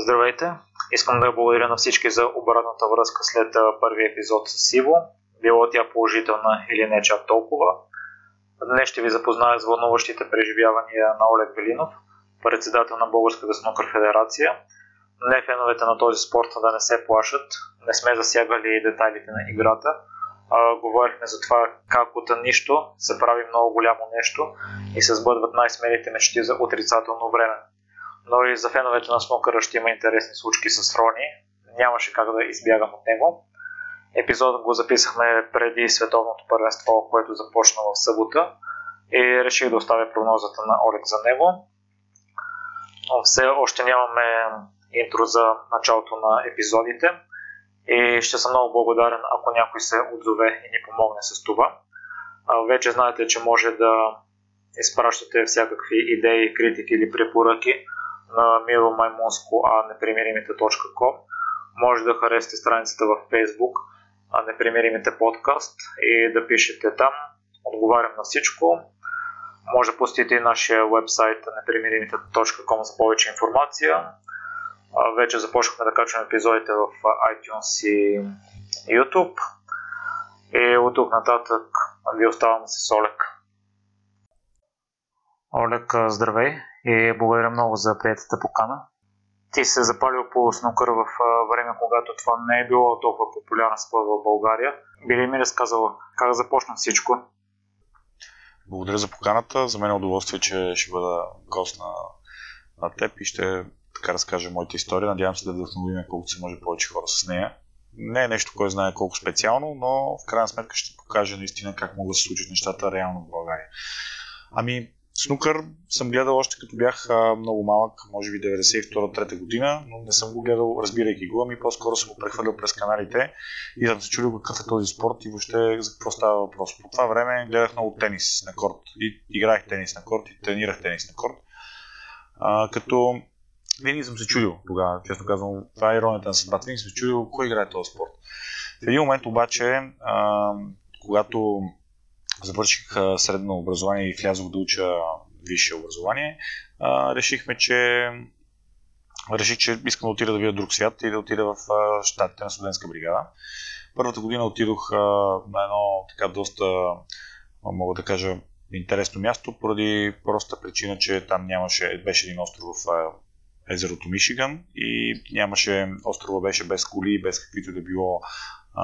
Здравейте! Искам да благодаря на всички за обратната връзка след първи епизод с Сиво. Било тя положителна или не чак толкова. Днес ще ви запозная с вълнуващите преживявания на Олег Велинов, председател на Българската снукър федерация. Не феновете на този спорт да не се плашат. Не сме засягали детайлите на играта. А, говорихме за това как от нищо се прави много голямо нещо и се сбъдват най-смелите мечти за отрицателно време но и за феновете на Смокъра ще има интересни случки с Рони. Нямаше как да избягам от него. Епизодът го записахме преди световното първенство, което започна в събота и реших да оставя прогнозата на Олег за него. Все още нямаме интро за началото на епизодите и ще съм много благодарен, ако някой се отзове и ни помогне с това. Вече знаете, че може да изпращате всякакви идеи, критики или препоръки на Миро Маймонско, а непримиримите.com. Може да харесате страницата в Facebook, а непримиримите подкаст и да пишете там. Отговарям на всичко. Може да посетите и нашия вебсайт непримиримите.com за повече информация. Вече започнахме да качваме епизодите в iTunes и YouTube. И от тук нататък ви оставам с Олег. Олег, здравей! И благодаря много за приятата покана. Ти се запалил по снукър в време, когато това не е било толкова популярна спорт в България. Би ли ми разказал как започна всичко? Благодаря за поканата. За мен е удоволствие, че ще бъда гост на, на теб и ще така разкажа моята история. Надявам се да вдъхновим колкото се може повече хора с нея. Не е нещо, кой знае колко специално, но в крайна сметка ще покаже наистина как могат да се случат нещата реално в България. Ами, Снукър съм гледал още като бях много малък, може би 92-3 година, но не съм го гледал разбирайки го, ами по-скоро съм го прехвърлял през каналите и съм се чудил какъв е този спорт и въобще за какво става въпрос. По това време гледах много тенис на корт и играх тенис на корт и тренирах тенис на корт. А, като винаги съм се чудил тогава, честно казвам, това е иронията на съдбата, винаги съм се чудил кой играе този спорт. В един момент обаче, а, когато завърших средно образование и влязох да уча висше образование, решихме, че реших, че искам да отида да видя друг свят и да отида в щатите на студентска бригада. Първата година отидох на едно така доста, мога да кажа, интересно място, поради проста причина, че там нямаше, беше един остров в езерото Мишиган и нямаше, острова беше без коли, без каквито да било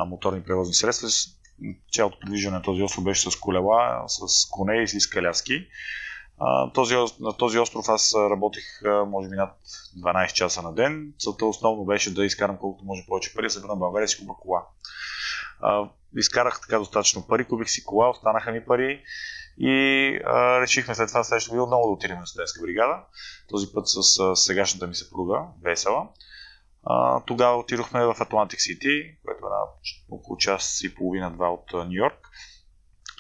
моторни превозни средства цялото придвижване на този остров беше с колела, с коне и с каляски. Този, на този остров аз работих може би над 12 часа на ден. Целта основно беше да изкарам колкото може повече пари, да се върна в България и си купа кола. Изкарах така достатъчно пари, купих си кола, останаха ми пари и а, решихме след това следващото видео много да отидем на студентска бригада. Този път с а, сегашната ми съпруга, Весела. А, тогава отидохме в Атлантик Сити, което е на около час и половина-два от Нью Йорк.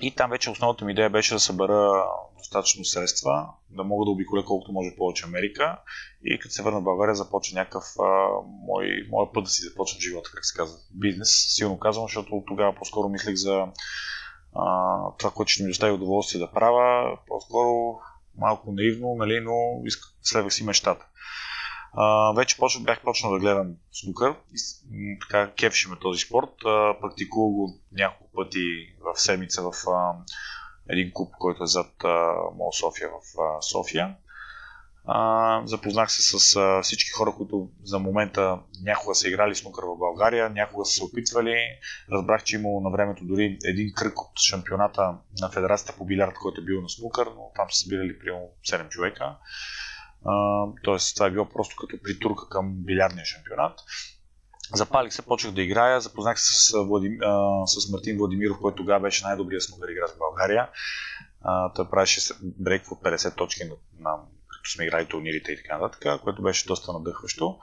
И там вече основната ми идея беше да събера достатъчно средства, да мога да обиколя колкото може повече Америка и като се върна в България започна някакъв а, мой, мой път да си започна живота, как се казва, бизнес. Силно казвам, защото тогава по-скоро мислех за а, това, което ще ми достави удоволствие да правя. По-скоро малко наивно, нали, но следвах си мечтата. Uh, вече почва, бях почнал да гледам снукър и така кефше ме този спорт. Uh, практикувал го няколко пъти в седмица в uh, един клуб, който е зад Мол София в uh, София. Uh, запознах се с uh, всички хора, които за момента някога са играли снукър в България, някога са се опитвали. Разбрах, че имало на времето дори един кръг от шампионата на Федерацията по билярд, който е бил на снукър, но там са събирали примерно 7 човека. Тоест, това е било просто като притурка към билярдния шампионат. Запалих се, почнах да играя, запознах се с, Владим, а, с Мартин Владимиров, който тогава беше най-добрият снугър играч в България. А, той правеше брейк от 50 точки, на, на, като сме играли турнирите и така нататък, което беше доста надъхващо.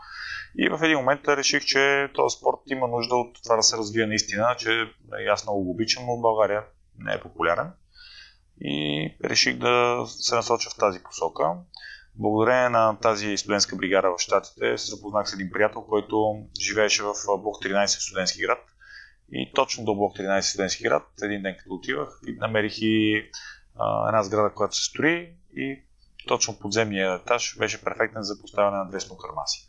И в един момент реших, че този спорт има нужда от това да се развие наистина, че аз много го обичам, но в България не е популярен. И реших да се насоча в тази посока. Благодарение на тази студентска бригада в Штатите се запознах с един приятел, който живееше в блок 13 в студентски град. И точно до блок 13 студентски град, един ден като отивах, намерих и а, една сграда, която се строи и точно подземния етаж беше перфектен за поставяне на две снукър маси.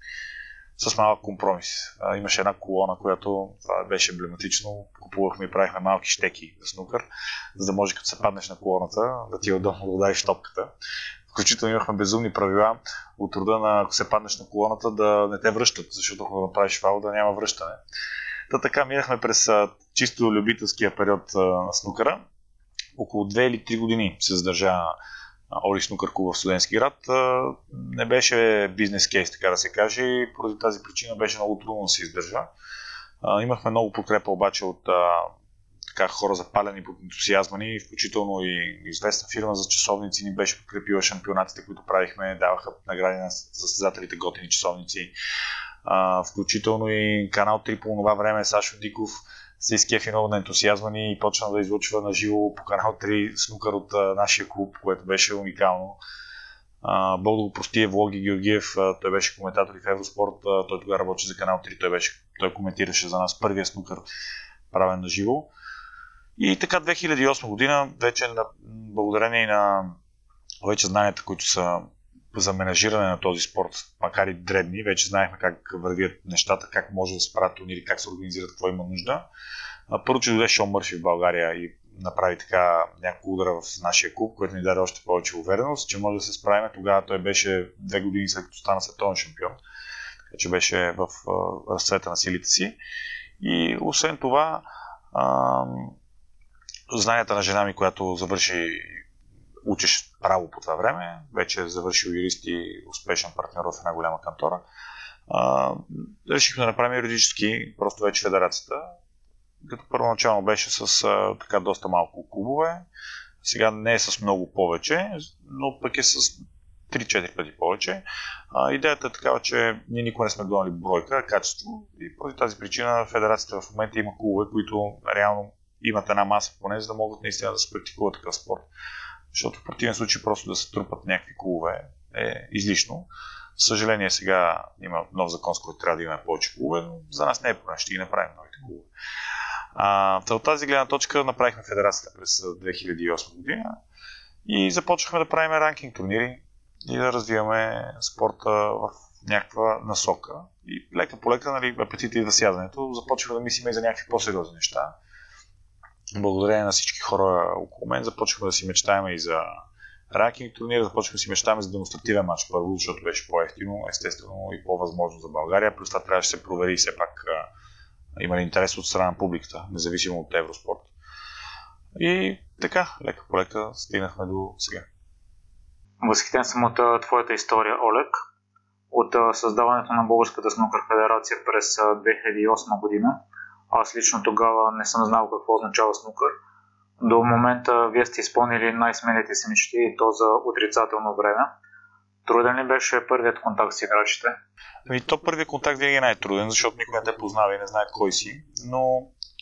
с малък компромис. А, имаше една колона, която това беше емблематично. Купувахме и правихме малки щеки за снукър, за да може като се паднеш на колоната да ти е удобно да удариш топката. Включително имахме безумни правила от рода на ако се паднеш на колоната да не те връщат, защото ако направиш фал да няма връщане. Та така минахме през чисто любителския период на снукъра. Около 2 или 3 години се задържа Оли Снукър в студентски град. Не беше бизнес кейс, така да се каже, и поради тази причина беше много трудно да се издържа. Имахме много подкрепа обаче от така, хора запалени под ентусиазма ни, включително и известна фирма за часовници ни беше подкрепила шампионатите, които правихме, даваха награди на състезателите готини часовници. включително и канал 3 по това време Сашо Диков се изкефи много на ентусиазма ни и почна да излучва на живо по канал 3 снукър от а, нашия клуб, което беше уникално. А, Бог да го прости е Влоги Георгиев, а, той беше коментатор и в Евроспорт, а, той тогава работи за канал 3, той, беше, той коментираше за нас първия снукър правен на живо. И така 2008 година, вече на, благодарение на вече знанията, които са за менажиране на този спорт, макар и дребни, вече знаехме как вървят нещата, как може да се правят турнири, как се организират, какво има нужда. Първо, че дойде Шон Мърфи в България и направи така няколко удара в нашия клуб, което ни даде още повече увереност, че може да се справим. Тогава той беше две години след като стана световен шампион, така че беше в разцвета на силите си. И освен това, знанията на жена ми, която завърши учиш право по това време, вече е завършил юрист и успешен партньор в една голяма кантора. А, решихме да направим юридически, просто вече федерацията, като първоначално беше с а, така доста малко клубове, сега не е с много повече, но пък е с 3-4 пъти повече. А, идеята е такава, че ние никога не сме гонали бройка, качество и поради тази причина федерацията в момента има клубове, които реално имат една маса поне, за да могат наистина да се практикуват такъв спорт защото в противен случай просто да се трупат някакви клубове е излишно. Съжаление сега има нов закон, с който трябва да имаме повече клубове, но за нас не е проблем, ще ги направим новите клубове. А, от тази гледна точка направихме федерацията през 2008 година и започнахме да правим ранкинг турнири и да развиваме спорта в някаква насока. И лека по лека, нали, апетита и засядането, започваме да мислим и за някакви по-сериозни неща благодарение на всички хора около мен започнахме да си мечтаем и за ранкинг турнир, започнахме да си мечтаем за демонстративен матч първо, защото беше по-ефтино, естествено и по-възможно за България. Плюс това трябваше да се провери все пак има ли интерес от страна на публиката, независимо от Евроспорт. И така, лека по лека стигнахме до сега. Възхитен съм от твоята история, Олег. От създаването на Българската снукър федерация през 2008 година аз лично тогава не съм знал какво означава снукър. До момента вие сте изпълнили най-смелите си мечти и то за отрицателно време. Труден ли беше първият контакт с играчите? Ами, то първият контакт винаги е най-труден, защото никой не те познава и не знае кой си. Но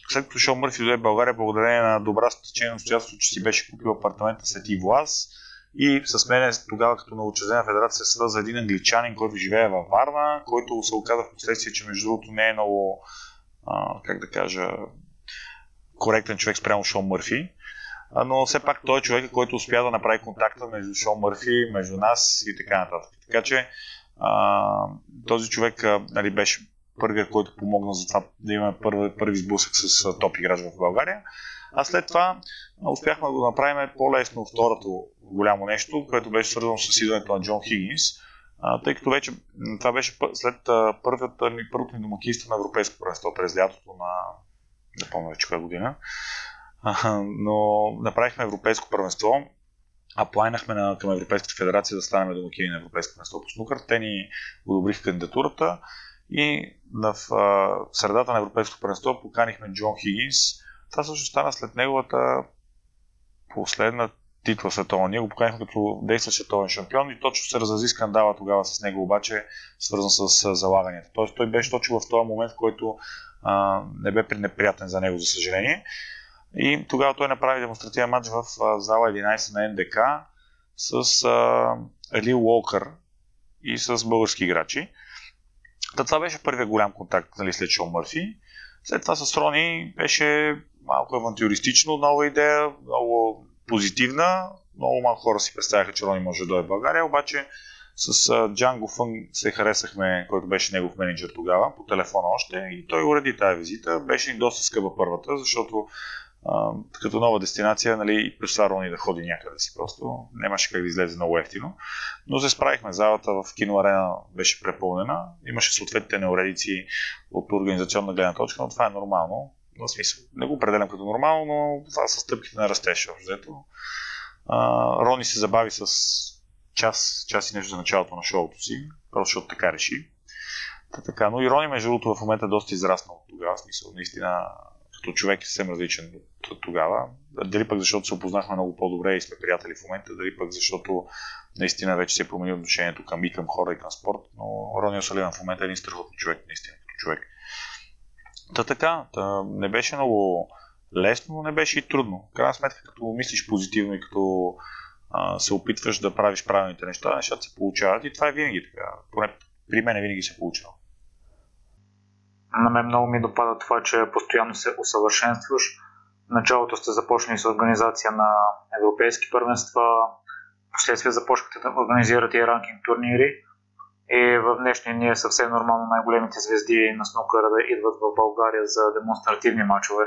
след като Шон Мърфи дойде в България, благодарение на добра стечение обстоятелство, че си беше купил апартамента след и Влас и с мен тогава като новочезена федерация се свърза един англичанин, който живее във Варна, който се оказа в последствие, че между другото не е много как да кажа, коректен човек спрямо Шон Мърфи. Но все пак той е човек, който успя да направи контакта между Шон Мърфи, между нас и така нататък. Така че а, този човек нали, беше първият, който помогна за това да имаме първи, първи сблъсък с топ играч в България. А след това успяхме да го направим по-лесно второто голямо нещо, което беше свързано с идването на Джон Хигинс тъй като вече това беше след първата ни, първото ни домакинство на Европейско първенство през лятото на не помня вече коя година, но направихме Европейско първенство, аплайнахме на, към Европейската федерация да станем домакини на Европейско първенство по снукър. Те ни одобриха кандидатурата и в а, средата на Европейското първенство поканихме Джон Хигинс. Това също стана след неговата последна титла световна. Ние го поканихме като действащ световен шампион и точно се разрази скандала тогава с него, обаче свързан с залаганията. Тоест той беше точно в този момент, в който а, не бе неприятен за него, за съжаление. И тогава той направи демонстративен матч в а, зала 11 на НДК с а, Ли Уолкър и с български играчи. Та това беше първият голям контакт нали, след Шоу Мърфи. След това с Рони беше малко авантюристично, нова идея, много позитивна. Много малко хора си представяха, че Рони може да дойде в България, обаче с Джанго Фън се харесахме, който беше негов менеджер тогава, по телефона още и той уреди тази визита. Беше ни доста скъпа първата, защото а, като нова дестинация, нали, през Рони да ходи някъде си просто. Нямаше как да излезе много ефтино. Но се справихме. Залата в киноарена беше препълнена. Имаше съответните неуредици от организационна гледна точка, но това е нормално. В смисъл, не го определям като нормално, но това са стъпките на растеж. Взето. Рони се забави с час, час и нещо за началото на шоуто си, просто защото така реши. Та, така, но Рони, между другото, в момента е доста израснал от тогава, смисъл, наистина, като човек е съвсем различен от тогава. Дали пък защото се опознахме много по-добре и сме приятели в момента, дали пък защото наистина вече се е променил отношението към и към хора и към спорт, но Рони Осаливан в момента е един страхотен човек, наистина, като човек. Та така, та, не беше много лесно, но не беше и трудно. В крайна сметка, като мислиш позитивно и като а, се опитваш да правиш правилните неща, нещата се получават и това е винаги така. Поне при мен винаги се получава. На мен много ми допада това, че постоянно се усъвършенстваш. В началото сте започнали с организация на европейски първенства, последствие започнахте да организирате и ранкинг турнири. И в днешния ни е съвсем нормално най-големите звезди на снукъра да идват в България за демонстративни матчове.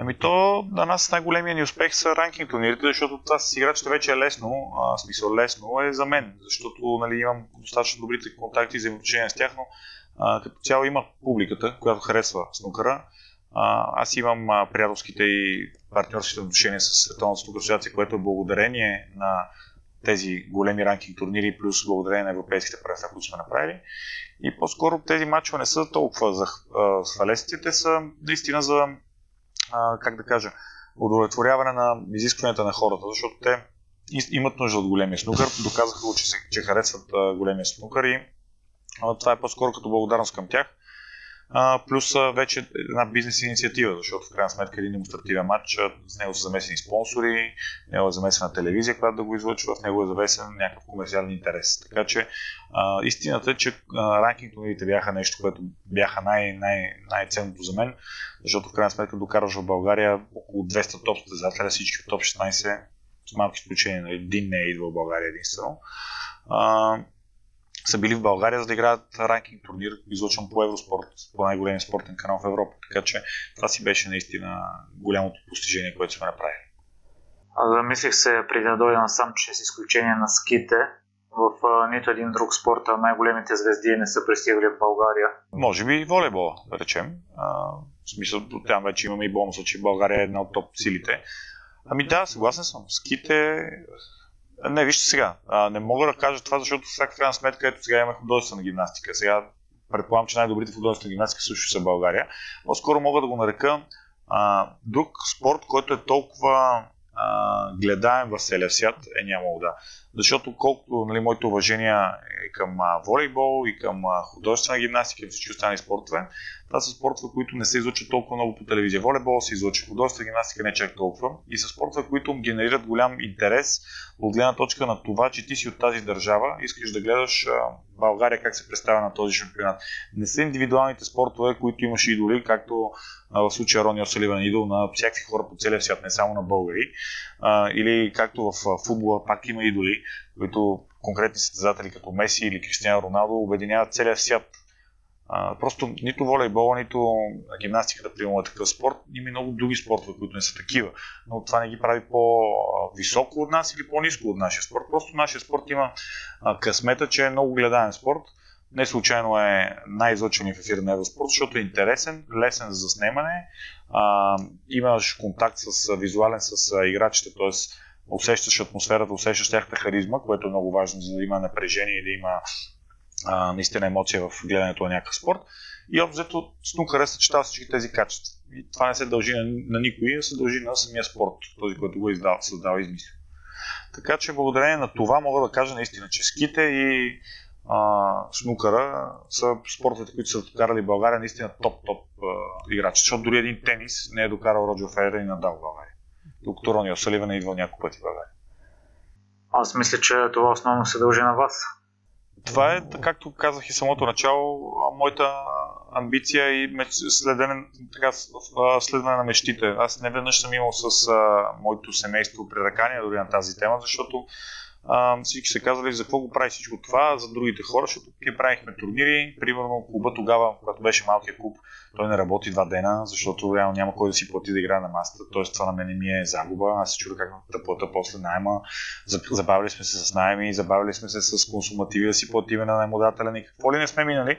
Ами то на нас най-големия ни успех са ранкинг турнирите, защото това с играчите вече е лесно, а, смисъл лесно е за мен, защото нали, имам достатъчно добрите контакти и взаимоотношения с тях, но а, като цяло има публиката, която харесва снукъра. А, аз имам а, приятелските и партньорските отношения с Световната снукър което е благодарение на тези големи ранкинг турнири, плюс благодарение на европейските правила, които сме направили. И по-скоро тези матчове не са толкова за свалестите, те са наистина за а, как да кажа, удовлетворяване на изискванията на хората, защото те имат нужда от големия снукър, доказаха, че, че харесват големия снукър и това е по-скоро като благодарност към тях. А, плюс а, вече една бизнес инициатива, защото в крайна сметка един демонстративен матч, с него са замесени спонсори, него е замесена телевизия, която да го излъчва, в него е завесен някакъв комерциален интерес. Така че а, истината е, че ранкинг турнирите бяха нещо, което бяха най- най- най-ценното за мен, защото в крайна сметка докарваш в България около 200 топ състезателя, всички от топ 16, с малки изключения, на един не е идвал в България единствено. А, са били в България, за да играят ранкинг турнир, излъчван по Евроспорт, по най-големия спортен канал в Европа. Така че това си беше наистина голямото постижение, което сме направили. Замислих се преди да дойда насам, че с изключение на ските, в нито един друг спорт най-големите звезди не са пристигали в България. Може би и волейбола, да речем. А, в смисъл, там вече имаме и бонуса, че България е една от топ силите. Ами да, съгласен съм. Ските не, вижте сега. А, не мога да кажа това, защото всяка крайна сметка, ето сега имаме художествена гимнастика. Сега предполагам, че най-добрите в художествена гимнастика също са в България. По-скоро мога да го нарека а, друг спорт, който е толкова гледаем в целия свят, е нямало да. Защото колкото нали, моите уважения е към а, волейбол и към а, художествена гимнастика и всички останали спортове, това са спортове, които не се излучат толкова много по телевизия. Волейбол се излуча, художествена гимнастика не чак толкова. И са спортове, които генерират голям интерес от гледна точка на това, че ти си от тази държава, искаш да гледаш а, България как се представя на този шампионат. Не са индивидуалните спортове, които имаш идоли, както в случая Рони Осаливан идол на всякакви хора по целия свят, не само на българи. Или както в футбола пак има идоли, които конкретни състезатели като Меси или Кристиан Роналдо обединяват целия свят а, просто нито волейбола, нито гимнастиката, примерно е такъв спорт. Има и много други спортове, които не са такива. Но това не ги прави по-високо от нас или по-низко от нашия спорт. Просто нашия спорт има а, късмета, че е много гледаен спорт. Не случайно е най-излъчен в ефир на Евроспорт, защото е интересен, лесен за заснемане, а, имаш контакт с визуален с играчите, т.е. усещаш атмосферата, усещаш тяхната харизма, което е много важно, за да има напрежение и да има а, наистина емоция в гледането на някакъв спорт. И обзето снукъра съчетава всички тези качества. И това не се дължи на, на никой, а се дължи на самия спорт, този, който го издава, създава и измисля. Така че благодарение на това мога да кажа наистина, че ските и а, снукъра са спортовете, които са докарали България наистина топ-топ играчи. Защото дори един тенис не е докарал Роджер Федерер и Надал България. Докато Рони Осаливан е идвал няколко пъти в България. Аз мисля, че това основно се дължи на вас това е, както казах и самото начало, моята амбиция и следене, така, следване на мечтите. Аз не веднъж съм имал с а, моето семейство пререкания дори на тази тема, защото всички са казали за какво го прави всичко това за другите хора, защото ние правихме турнири, примерно клуба тогава, когато беше малкият клуб, той не работи два дена, защото реално няма кой да си плати да играе на масата, т.е. това на мен ми е загуба, аз се чудя как да плата после найма, забавили сме се с найми, забавили сме се с консумативи да си платиме на наймодателя и какво ли не сме минали,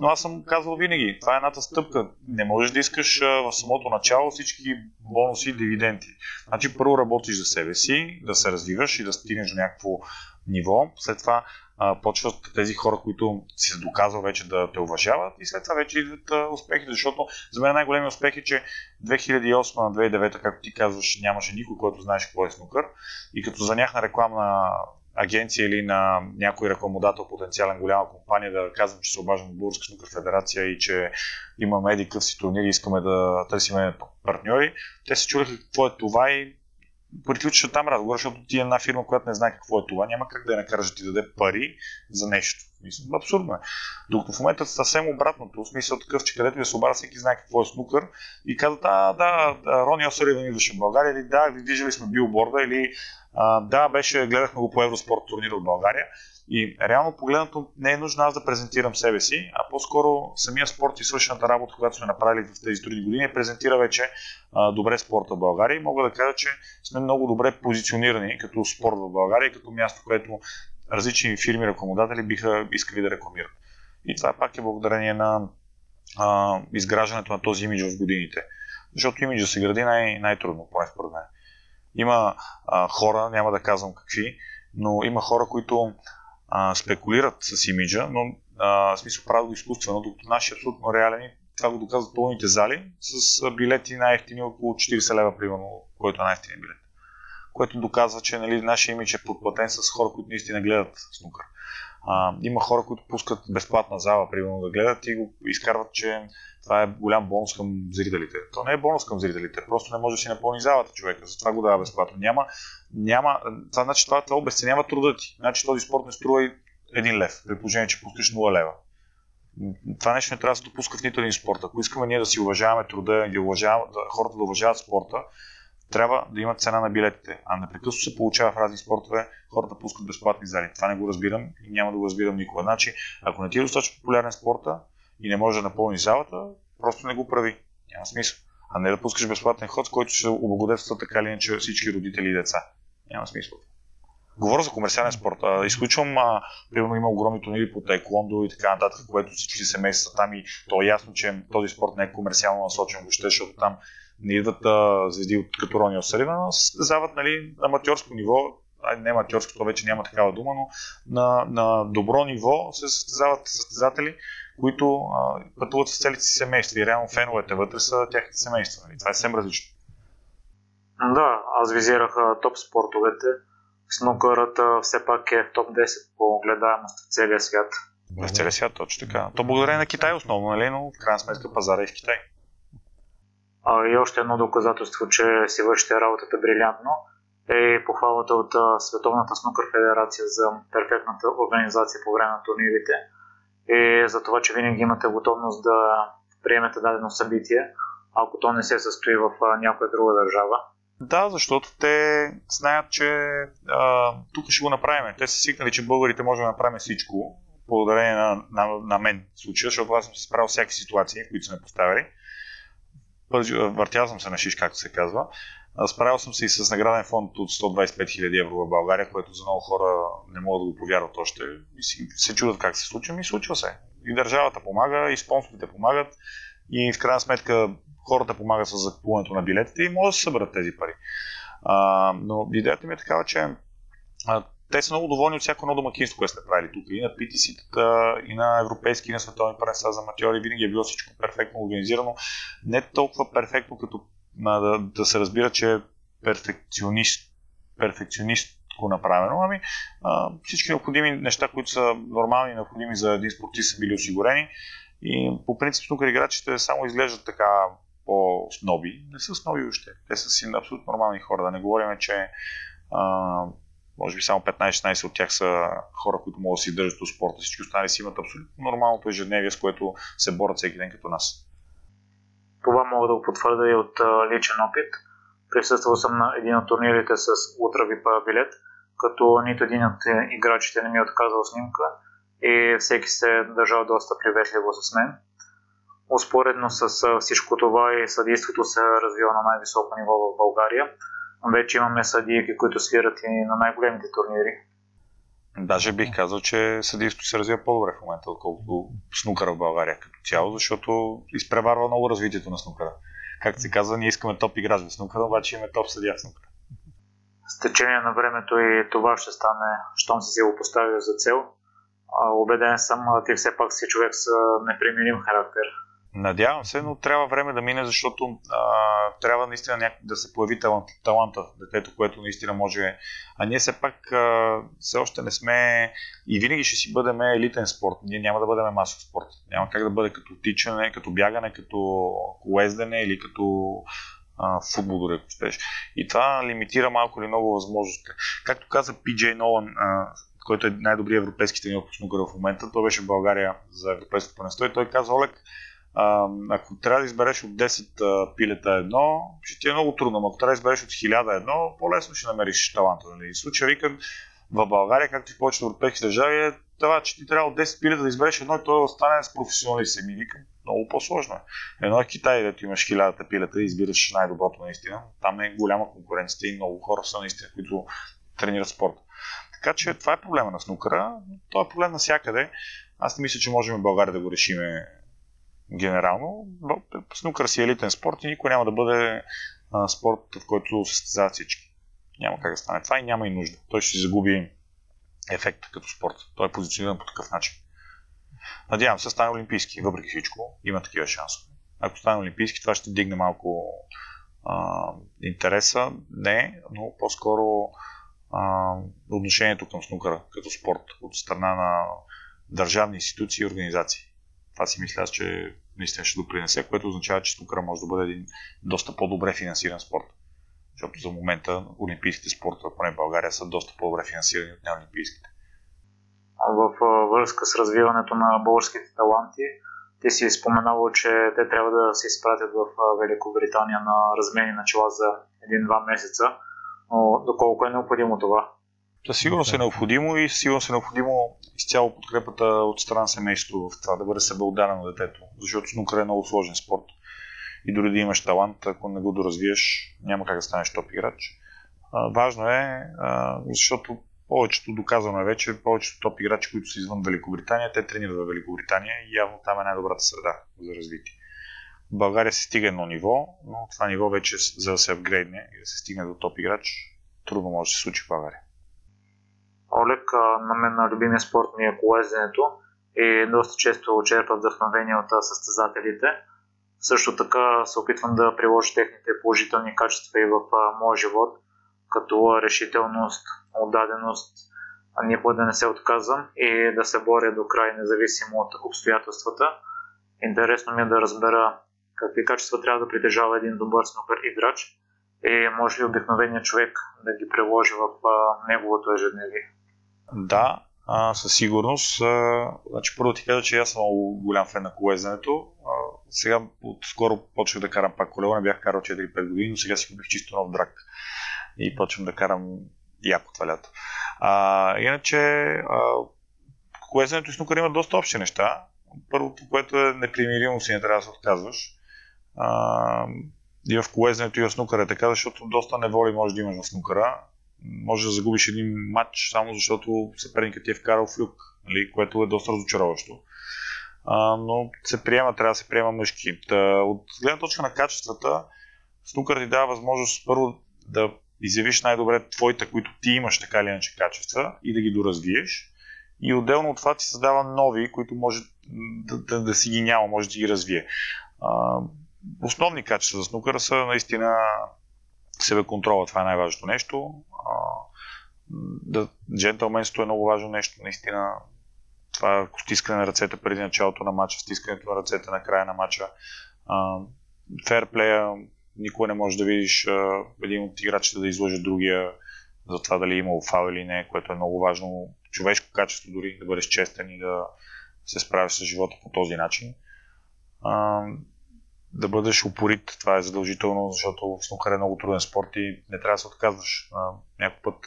но аз съм казвал винаги, това е едната стъпка. Не можеш да искаш в самото начало всички бонуси и дивиденти. Значи първо работиш за себе си, да се развиваш и да стигнеш до някакво ниво. След това а, почват тези хора, които си се доказал вече да те уважават и след това вече идват а, успехите, защото за мен най-големи успех е, че 2008-2009, както ти казваш, нямаше никой, който знаеше какво е снукър и като занях на рекламна агенция или на някой рекламодател, потенциален голяма компания, да казвам, че се обаждам от Българска снукър федерация и че имаме еди къв си турнир и искаме да търсиме партньори, те се чудеха какво е това и приключва там разговор, защото ти е една фирма, която не знае какво е това, няма как да я накараш да ти даде пари за нещо. Мисля, абсурдно е. Докато в момента съвсем обратното, в смисъл такъв, че където я се обара, всеки знае какво е снукър и казват, а, да, Рони Осаривен идваше в България, или да, виждали сме билборда, или а, да, беше, гледахме го по Евроспорт турнира от България. И реално погледнато не е нужно аз да презентирам себе си, а по-скоро самия спорт и свършената работа, която сме направили в тези трудни години, презентира вече а, добре спорта в България и мога да кажа, че сме много добре позиционирани като спорт в България като място, което различни фирми рекламодатели биха искали да рекламират. И това пак е благодарение на а, изграждането на този имидж в годините. Защото имиджа се гради най- най-трудно, поне според мен. Има а, хора, няма да казвам какви, но има хора, които а, спекулират с имиджа, но а, в смисъл правят го изкуствено, докато нашия абсолютно реален това го доказват пълните зали с билети най-ефтини около 40 лева, примерно, който е най-ефтиният билет. Което доказва, че нали, нашия имидж е подплатен с хора, които наистина гледат снукър. А, има хора, които пускат безплатна зала, примерно да гледат и го изкарват, че това е голям бонус към зрителите. То не е бонус към зрителите, просто не може да си напълни залата човека, затова го дава безплатно. Няма, няма, това значи това, това обесценява труда ти. Значи този спорт не струва и един лев, при положение, че пускаш 0 лева. Това нещо не трябва да се допуска в нито един спорт. Ако искаме ние да си уважаваме труда и да хората да уважават спорта, трябва да имат цена на билетите. А непрекъснато се получава в разни спортове, хората пускат безплатни зали. Това не го разбирам и няма да го разбирам никога. Значи, ако не ти е достатъчно популярен спорта и не може да напълни залата, просто не го прави. Няма смисъл. А не да пускаш безплатен ход, с който ще облагодетелства така или иначе всички родители и деца. Няма смисъл. Говоря за комерциален спорт. А, изключвам, а, примерно има огромни турнири по тайкондо и така нататък, което всички семейства там и то е ясно, че този спорт не е комерциално насочен въобще, защото там не идват а, звезди от като Рони Осарина, но състезават нали, аматьорско ниво, а не аматьорско, то вече няма такава дума, но на, на добро ниво се състезават състезатели, които а, пътуват с целите си семейства и реално феновете вътре са тяхните семейства. Нали? Това е съвсем различно. Да, аз визирах топ спортовете. Снукърът все пак е в топ 10 по гледаемост в целия свят. В целия свят, точно така. То благодарение на Китай основно, нали? но в крайна сметка пазара е в Китай. А, и още едно доказателство, че си вършите работата брилянтно е похвалата от Световната снукър федерация за перфектната организация по време на турнирите и за това, че винаги имате готовност да приемете дадено събитие, ако то не се състои в някоя друга държава. Да, защото те знаят, че а, тук ще го направим. Те са свикнали, че българите можем да направим всичко, благодарение на, на, на мен в случая, защото аз съм се справил всяки ситуации, които са ме поставили. Въртял съм се на шиш, както се казва. Справил съм се и с награден фонд от 125 000 евро в България, което за много хора не могат да го повярват още. И се чудят как се случва, ми случва се. И държавата помага, и спонсорите помагат, и в крайна сметка хората помагат с закупуването на билетите и може да се съберат тези пари. А, но идеята ми е такава, че а, те са много доволни от всяко едно домакинство, което сте правили тук. И на PTC-тата, и на европейски, и на световни паренства за аматьори. Винаги е било всичко перфектно организирано. Не толкова перфектно, като да, да се разбира, че е перфекционист, перфекционист го направено, ами а, всички необходими неща, които са нормални необходими за един спортист са били осигурени. И по принцип тук играчите само изглеждат така по-сноби. Не са сноби още. Те са си абсолютно нормални хора. Да не говорим, че а, може би само 15-16 от тях са хора, които могат да си държат до спорта. Всички останали си имат абсолютно нормалното ежедневие, с което се борят всеки ден като нас. Това мога да го потвърда и от личен опит. Присъствал съм на един от турнирите с Ultra VIP билет. като нито един от играчите не ми е отказал снимка и всеки се е държал доста приветливо с мен. Успоредно с всичко това и съдейството се развива на най-високо ниво в България. Вече имаме съдийки, които свират и на най-големите турнири. Даже бих казал, че съдийството се развива по-добре в момента, отколкото снукъра в България като цяло, защото изпреварва много развитието на снукъра. Както се казва, ние искаме топ играч в снукъра, обаче имаме топ съдия в снукъра. С течение на времето и това ще стане, щом си си го поставил за цел. Обеден съм, ти все пак си човек с непримирим характер. Надявам се, но трябва време да мине, защото а, трябва наистина няк... да се появи талант, таланта, детето, което наистина може. А ние все пак а, все още не сме и винаги ще си бъдем елитен спорт. Ние няма да бъдем масов спорт. Няма как да бъде като тичане, като бягане, като колездене или като а, футбол, дори ако щеш. И това лимитира малко или много възможности. Както каза PJ Нолан, а, който е най-добрият европейски тренер по в момента, той беше в България за европейското първенство и той каза, Олег, а, ако трябва да избереш от 10 а, пилета едно, ще ти е много трудно, но ако трябва да избереш от 1000 едно, по-лесно ще намериш таланта. Нали? В случая викам, в България, както и в повечето европейски държави, е това, че ти трябва от 10 пилета да избереш едно и той да стане с професионалист. Ми викам, много по-сложно е. Едно е Китай, където имаш хилядата пилета и избираш най-доброто наистина. Там е голяма конкуренция и много хора са наистина, които тренират спорт. Така че това е проблема на снукъра. Това е проблем навсякъде. Аз не мисля, че можем в България да го решиме генерално. Снукър си е елитен спорт и никой няма да бъде спорт, в който състезават всички. Няма как да стане това и няма и нужда. Той ще си загуби ефекта като спорт. Той е позициониран по такъв начин. Надявам се, стане олимпийски, въпреки всичко. Има такива шансове. Ако стане олимпийски, това ще дигне малко а, интереса. Не, но по-скоро а, отношението към снукъра като спорт от страна на държавни институции и организации. Това си мисля, че наистина ще допринесе, което означава, че снукъра може да бъде един доста по-добре финансиран спорт. Защото за момента олимпийските спортове, поне в България, са доста по-добре финансирани от неолимпийските. В връзка с развиването на българските таланти, ти си споменало, че те трябва да се изпратят в Великобритания на размени начала за един-два месеца. Но доколко е необходимо това? Със сигурност е необходимо и сигурно е необходимо изцяло подкрепата от страна семейството в това да бъде на детето, защото снукър е много сложен спорт. И дори да имаш талант, ако не го доразвиеш, няма как да станеш топ играч. А, важно е, а, защото повечето, доказано е вече, повечето топ играчи, които са извън Великобритания, те тренират в Великобритания и явно там е най-добрата среда за развитие. В България се стига едно ниво, но това ниво вече за да се апгрейдне и да се стигне до топ играч, трудно може да се случи в България. Олег, на мен на любимия спорт ми е колезенето и доста често черпа вдъхновение от състезателите. Също така се опитвам да приложа техните положителни качества и в моя живот, като решителност, отдаденост, никога да не се отказвам и да се боря до край, независимо от обстоятелствата. Интересно ми е да разбера какви качества трябва да притежава един добър снукър играч и може ли обикновеният човек да ги приложи в неговото ежедневие. Да, а, със сигурност. А, значи, първо ти кажа, че аз съм много голям фен на колезенето. А, сега скоро почвах да карам пак колело, не бях карал 4-5 години, но сега си купих чисто нов драк и почвам да карам яко това лято. А, иначе, а, колезенето и снукър има доста общи неща. Първото, което е непримиримо си не трябва да се отказваш. А, и в колезенето и в снукъра е така, защото доста неволи може да имаш в снукъра може да загубиш един матч само защото съперникът ти е вкарал в люк, нали, което е доста разочароващо. А, но се приема, трябва да се приема мъжки. Та, от гледна точка на качествата, снукър ти дава възможност първо да изявиш най-добре твоите, които ти имаш така или иначе качества и да ги доразвиеш. И отделно от това ти създава нови, които може да, да, да си ги няма, може да ги развие. А, основни качества за снукъра са наистина контрола, това е най-важното нещо. да, джентълменството е много важно нещо, наистина. Това е стискане на ръцете преди началото на матча, стискането на ръцете на края на матча. Ферплея, никога не можеш да видиш а, един от играчите да излъже другия за това дали е имал фал или не, което е много важно. Човешко качество дори да бъдеш честен и да се справиш с живота по този начин. А, да бъдеш упорит. Това е задължително, защото в снукър е много труден спорт и не трябва да се отказваш. Някой път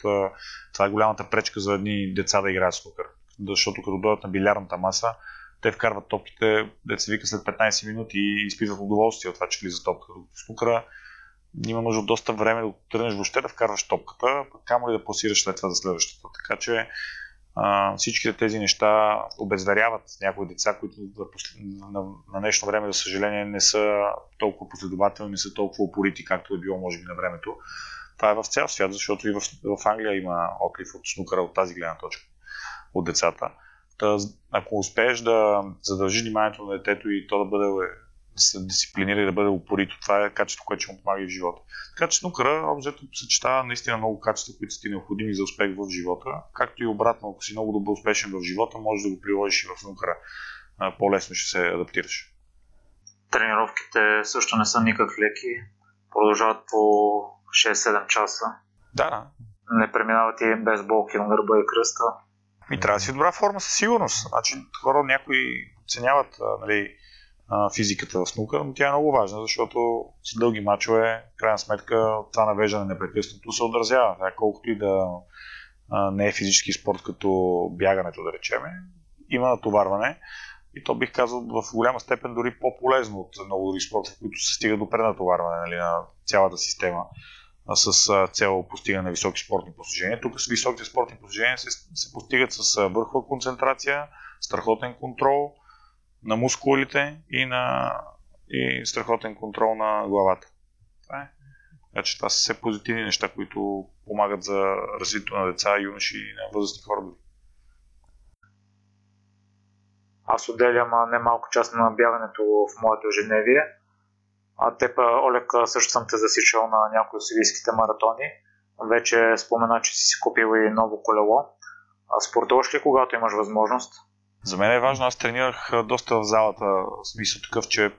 това е голямата пречка за едни деца да играят снукър. Защото като дойдат на билярната маса, те вкарват топките, се вика след 15 минути и изпитват удоволствие от това, че влиза топката. В снукъра има нужда от доста време да тръгнеш въобще да вкарваш топката, камо ли да пласираш след това за следващата. Така че а, всичките тези неща обезверяват някои деца, които на, на, днешно време, за съжаление, не са толкова последователни, не са толкова упорити, както е било, може би, на времето. Това е в цял свят, защото и в, в Англия има отлив от снукъра от тази гледна точка от децата. Та, ако успееш да задължиш вниманието на детето и то да бъде да се дисциплинира и да бъде упорито. Това е качество, което ще му помага и в живота. Така че снукъра обзето съчетава наистина много качества, които са ти необходими за успех в живота, както и обратно, ако си много добър успешен в живота, можеш да го приложиш и в снукъра. По-лесно ще се адаптираш. Тренировките също не са никак леки. Продължават по 6-7 часа. Да. Не преминават и без болки на гърба и кръста. И трябва да си в добра форма със сигурност. Значи, хора някои оценяват нали, физиката в снукър, но тя е много важна, защото с дълги мачове, в крайна сметка, това навеждане непрекъснато се отразява. Тя, колкото и да а, не е физически спорт като бягането, да речеме, има натоварване и то бих казал в голяма степен дори по-полезно от много други спорта, които се стига до пренатоварване нали, на цялата система с цел постигане на високи спортни постижения. Тук с високите спортни постижения се, се постигат с върхова концентрация, страхотен контрол, на мускулите и на и страхотен контрол на главата. Това е. Така това са все позитивни неща, които помагат за развитието на деца, юноши и на възрастни хора. Аз отделям немалко част на бягането в моето ежедневие. А теб, Олег, също съм те засичал на някои от сирийските маратони. Вече спомена, че си си купил и ново колело. А спортуваш ли, когато имаш възможност? За мен е важно, аз тренирах доста в залата, в смисъл такъв, че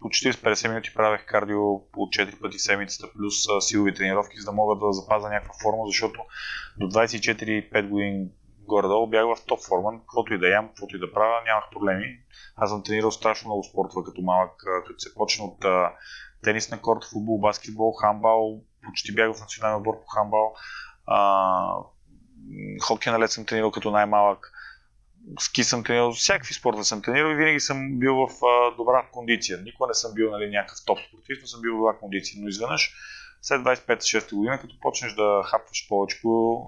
по 40-50 минути правех кардио по 4 пъти седмицата, плюс силови тренировки, за да мога да запазя някаква форма, защото до 24-5 години горе-долу бях в топ форма, каквото и да ям, каквото и да правя, нямах проблеми. Аз съм тренирал страшно много спортове като малък, като се почна от тенис на корт, футбол, баскетбол, хамбал, почти бях в националния отбор по хамбал. А, хокей на лед съм тренирал като най-малък ски съм тренирал, всякакви спорта съм тренирал и винаги съм бил в а, добра кондиция. Никога не съм бил нали, някакъв топ спортист, но съм бил в добра кондиция. Но изведнъж, след 25-6 година, като почнеш да хапваш повече,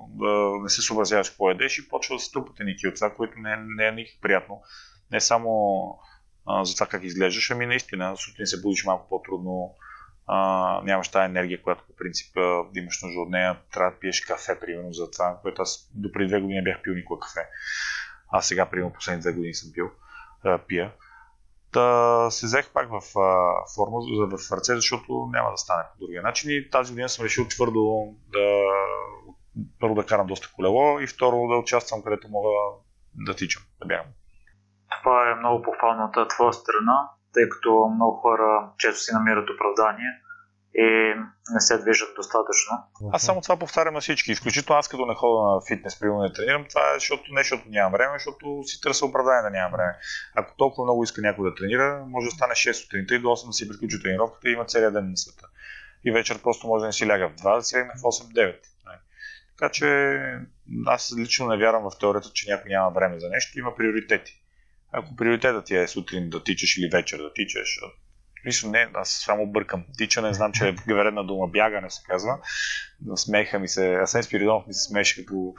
да не се съобразяваш какво едеш и почва да се трупате ни килца, което не, не е никак приятно. Не само а, за това как изглеждаш, ами наистина, сутрин се будиш малко по-трудно, а, нямаш тази енергия, която по принцип а, имаш нужда от нея, трябва да пиеш кафе, примерно, за това, което аз до преди две години бях пил никога кафе. Аз сега, примерно, последните две години съм пил, а, пия. Та се взех пак в а, форма, в ръце, защото няма да стане по другия начин. И тази година съм решил твърдо да първо да карам доста колело и второ да участвам където мога да тичам, да бягам. Това е много похвално от твоя страна, тъй като много хора често си намират оправдание и не се движат достатъчно. Аз само това повтарям на всички. Изключително аз като не ходя на фитнес, примерно не тренирам, това е защото, не защото нямам време, защото си търся оправдание да нямам време. Ако толкова много иска някой да тренира, може да стане 6 сутринта и до 8 да си приключи тренировката и има целият ден на света. И вечер просто може да не си ляга в 2, да си легне в 8-9. Така че аз лично не вярвам в теорията, че някой няма време за нещо, има приоритети. Ако приоритетът ти е сутрин да тичаш или вечер да тичаш, Мисля, не, аз само бъркам. Тичане, знам, че е вредна дума, бягане се казва. Смеха ми се, Асен Спиридонов ми се смеше, като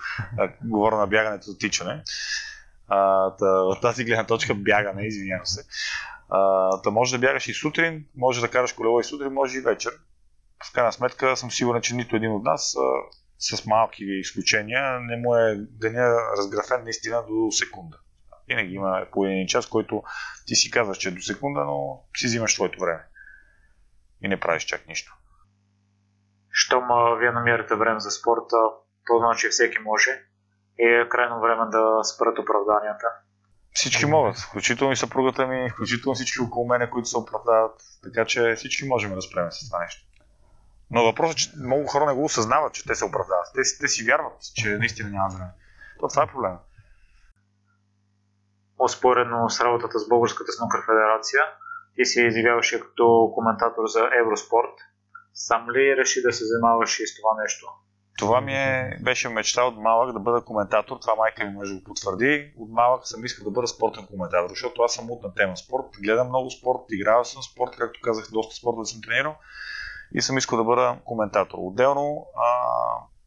говоря на бягането за тичане. А, та, от тази гледна точка бягане, извинявам се. А, та може да бягаш и сутрин, може да караш колело и сутрин, може и вечер. В крайна сметка съм сигурен, че нито един от нас а, с малки изключения не му е деня разграфен наистина до секунда. Винаги има по един час, който ти си казваш, че е до секунда, но си взимаш твоето време. И не правиш чак нищо. Щом вие намирате време за спорта, то значи всеки може и е крайно време да спрат оправданията. Всички могат, включително и съпругата ми, включително всички около мене, които се оправдават, така че всички можем да спреме с това нещо. Но въпросът е, че много хора не го осъзнават, че те се оправдават. Те, те си вярват, че наистина няма време. То това е проблема успоредно с работата с Българската снукър федерация, ти се изявяваше като коментатор за Евроспорт. Сам ли реши да се занимаваш и с това нещо? Това ми е, беше мечта от малък да бъда коментатор. Това майка ми може да го потвърди. От малък съм искал да бъда спортен коментатор, защото аз съм на тема спорт. Гледам много спорт, играл съм спорт, както казах, доста спорт да съм тренирал и съм искал да бъда коментатор. Отделно а,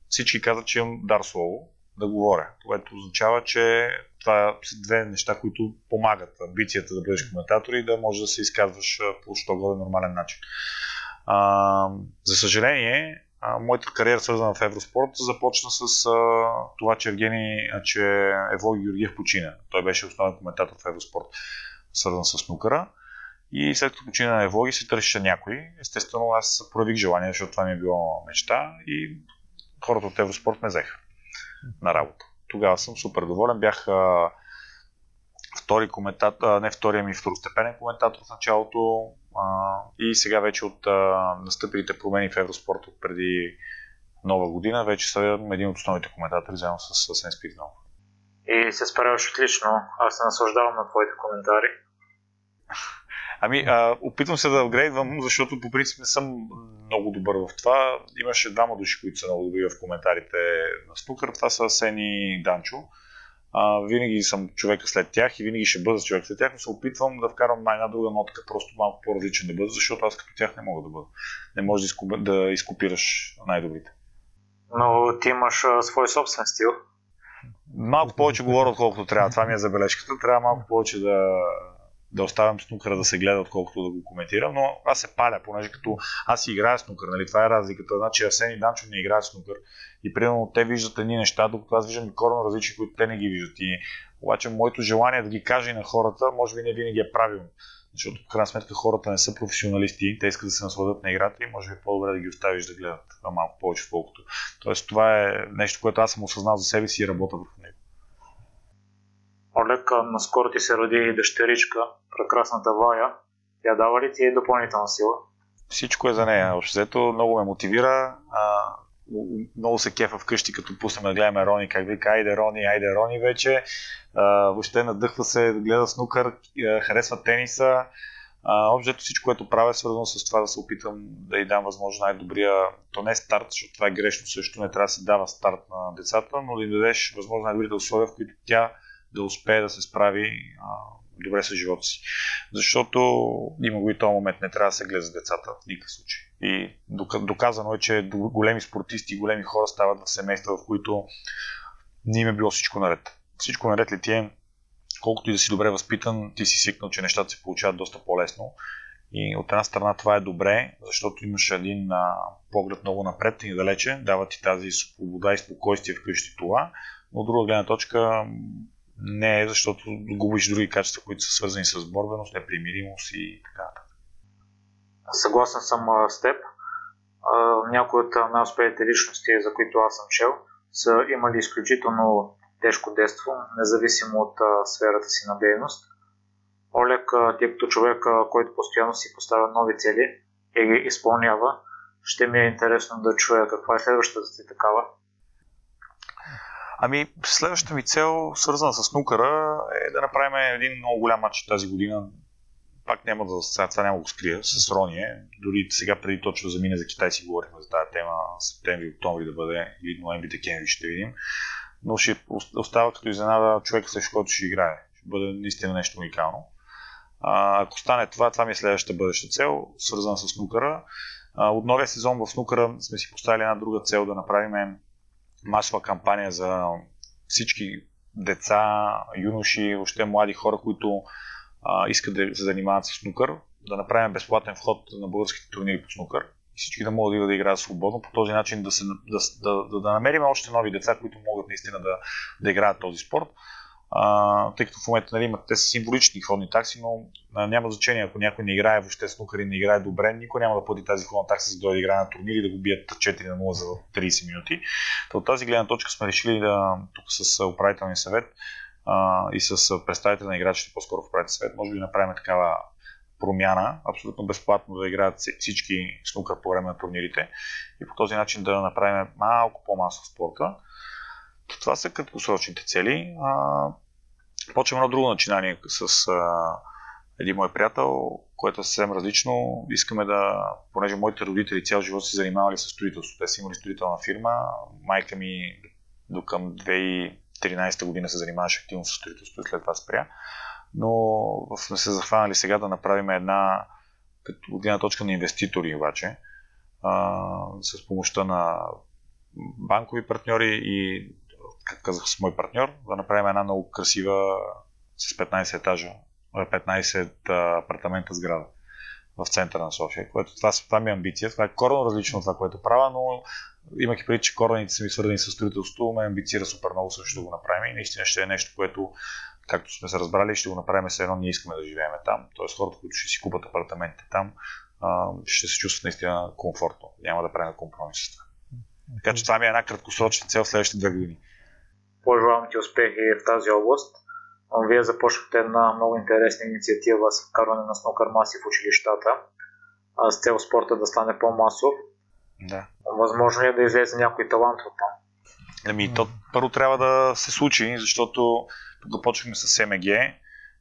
всички казват, че имам дар слово да говоря, което означава, че това са две неща, които помагат амбицията да бъдеш коментатор и да можеш да се изказваш по що нормален начин. А, за съжаление, а, моята кариера, свързана в Евроспорт, започна с а, това, че Евгений, а, че Евлоги Георгиев почина. Той беше основен коментатор в Евроспорт, свързан с Нукара. И след като почина на Евлоги се търсеше някой. Естествено, аз проявих желание, защото това ми е било мечта и хората от Евроспорт ме взеха на работа. Тогава съм супер доволен. Бях а, втори коментатор, не втория ми второстепенен коментатор в началото а, и сега вече от а, настъпилите промени в Евроспорт от преди нова година вече съм един от основните коментатори заедно с Сен Спирнов. И се справяш отлично. Аз се наслаждавам на твоите коментари. Ами, а, опитвам се да апгрейдвам, защото по принцип не съм много добър в това. Имаше двама души, които са много добри в коментарите на Снукър. Това са Сени и Данчо. А, винаги съм човека след тях и винаги ще бъда човек след тях, но се опитвам да вкарам една друга нотка, просто малко по-различен да бъда, защото аз като тях не мога да бъда. Не можеш да, изкуп... да изкопираш най-добрите. Но ти имаш а, свой собствен стил. Малко повече говоря, отколкото трябва. Това ми е забележката. Трябва малко повече да, да оставям снукъра да се гледа, отколкото да го коментирам, но аз се паля, понеже като аз си играя снукър, нали? това е разликата. Значи Арсен и Данчо не играят снукър и примерно те виждат едни неща, докато аз виждам коренно различни, които те не ги виждат. И обаче моето желание да ги кажа и на хората, може би не винаги е правилно. Защото в крайна сметка хората не са професионалисти, те искат да се насладят на играта и може би по-добре да ги оставиш да гледат малко повече, отколкото. Тоест това е нещо, което аз съм осъзнал за себе си и работя върху. Олег, наскоро ти се роди дъщеричка, прекрасната Вая. Тя дава ли ти е допълнителна сила? Всичко е за нея. Общо взето много ме мотивира. А, много се кефа вкъщи, като пуснем да гледаме Рони, как вика, айде Рони, айде Рони вече. А, въобще надъхва се, гледа снукър, харесва тениса. Общо всичко, което правя, е свързано с това да се опитам да й дам възможно най-добрия, то не е старт, защото това е грешно също, не трябва да се дава старт на децата, но да им дадеш възможно най-добрите условия, в които тя да успее да се справи а, добре с живота си. Защото има го и този момент, не трябва да се гледа за децата в никакъв случай. И доказано е, че големи спортисти, големи хора стават в семейства, в които не им е било всичко наред. Всичко наред ли ти е, колкото и да си добре възпитан, ти си свикнал, че нещата се получават доста по-лесно. И от една страна това е добре, защото имаш един а, поглед много напред и далече, дава ти тази свобода и спокойствие вкъщи това. Но от друга гледна точка не защото губиш други качества, които са свързани с борбеност, непримиримост и така Съгласен съм с теб. Някои от най-успелите личности, за които аз съм чел, са имали изключително тежко детство, независимо от сферата си на дейност. Олег, ти като човек, който постоянно си поставя нови цели и ги изпълнява, ще ми е интересно да чуя каква е следващата ти такава. Ами, следващата ми цел, свързана с нукара, е да направим един много голям матч тази година. Пак няма да сега това няма го скрия с Рония. Дори сега преди точно да замине за Китай си говорихме за тази тема септември, октомври да бъде или ноември, декември ще видим. Но ще остава като изненада човека, срещу който ще играе. Ще бъде наистина нещо уникално. А, ако стане това, това ми е следващата бъдеща цел, свързана с нукара. От новия сезон в нукара сме си поставили една друга цел да направим масова кампания за всички деца, юноши, въобще млади хора, които а, искат да се занимават с снукър, да направим безплатен вход на българските турнири по снукър и всички да могат да, да играят свободно. По този начин да, се, да, да, да, да намерим още нови деца, които могат наистина да, да играят този спорт тъй като в момента нали, те са символични входни такси, но а, няма значение, ако някой не играе въобще снукър и не играе добре, никой няма да плати тази входна такса, за да дойде играе на турнир и да го бият 4 на 0 за 30 минути. Та от тази гледна точка сме решили да, тук с управителния съвет а, и с представители на играчите, по-скоро в управителния съвет, може би да направим такава промяна, абсолютно безплатно да играят всички снукър по време на турнирите и по този начин да направим малко по-масов спорта това са краткосрочните цели. А, почвам едно друго начинание с а, един мой приятел, което е съвсем различно. Искаме да, понеже моите родители цял живот се занимавали с строителство. Те са имали строителна фирма. Майка ми до към 2013 година се занимаваше активно с строителство и след това спря. Но сме се захванали сега да направим една, като гледна точка на инвеститори обаче, а, с помощта на банкови партньори и, както казах, с мой партньор, да направим една много красива с 15 етажа 15 апартамента сграда в центъра на София, което това, това ми е амбиция. Това е коренно различно от това, което правя, но имайки преди, че корените са ми свързани с строителството, ме амбицира супер много също да го направим и наистина ще е нещо, което, както сме се разбрали, ще го направим все едно ние искаме да живеем там. Тоест хората, които ще си купат апартаментите там, ще се чувстват наистина комфортно. Няма да правим компромис с това. Така че това ми е една краткосрочна цел в следващите две години. Пожелавам ти успехи в тази област. Вие започнахте една много интересна инициатива с вкарване на снукър маси в училищата с цел спорта да стане по-масов. Да. Възможно ли е да излезе някой талант от там? Ами, то първо трябва да се случи, защото тук почнахме с СМГ.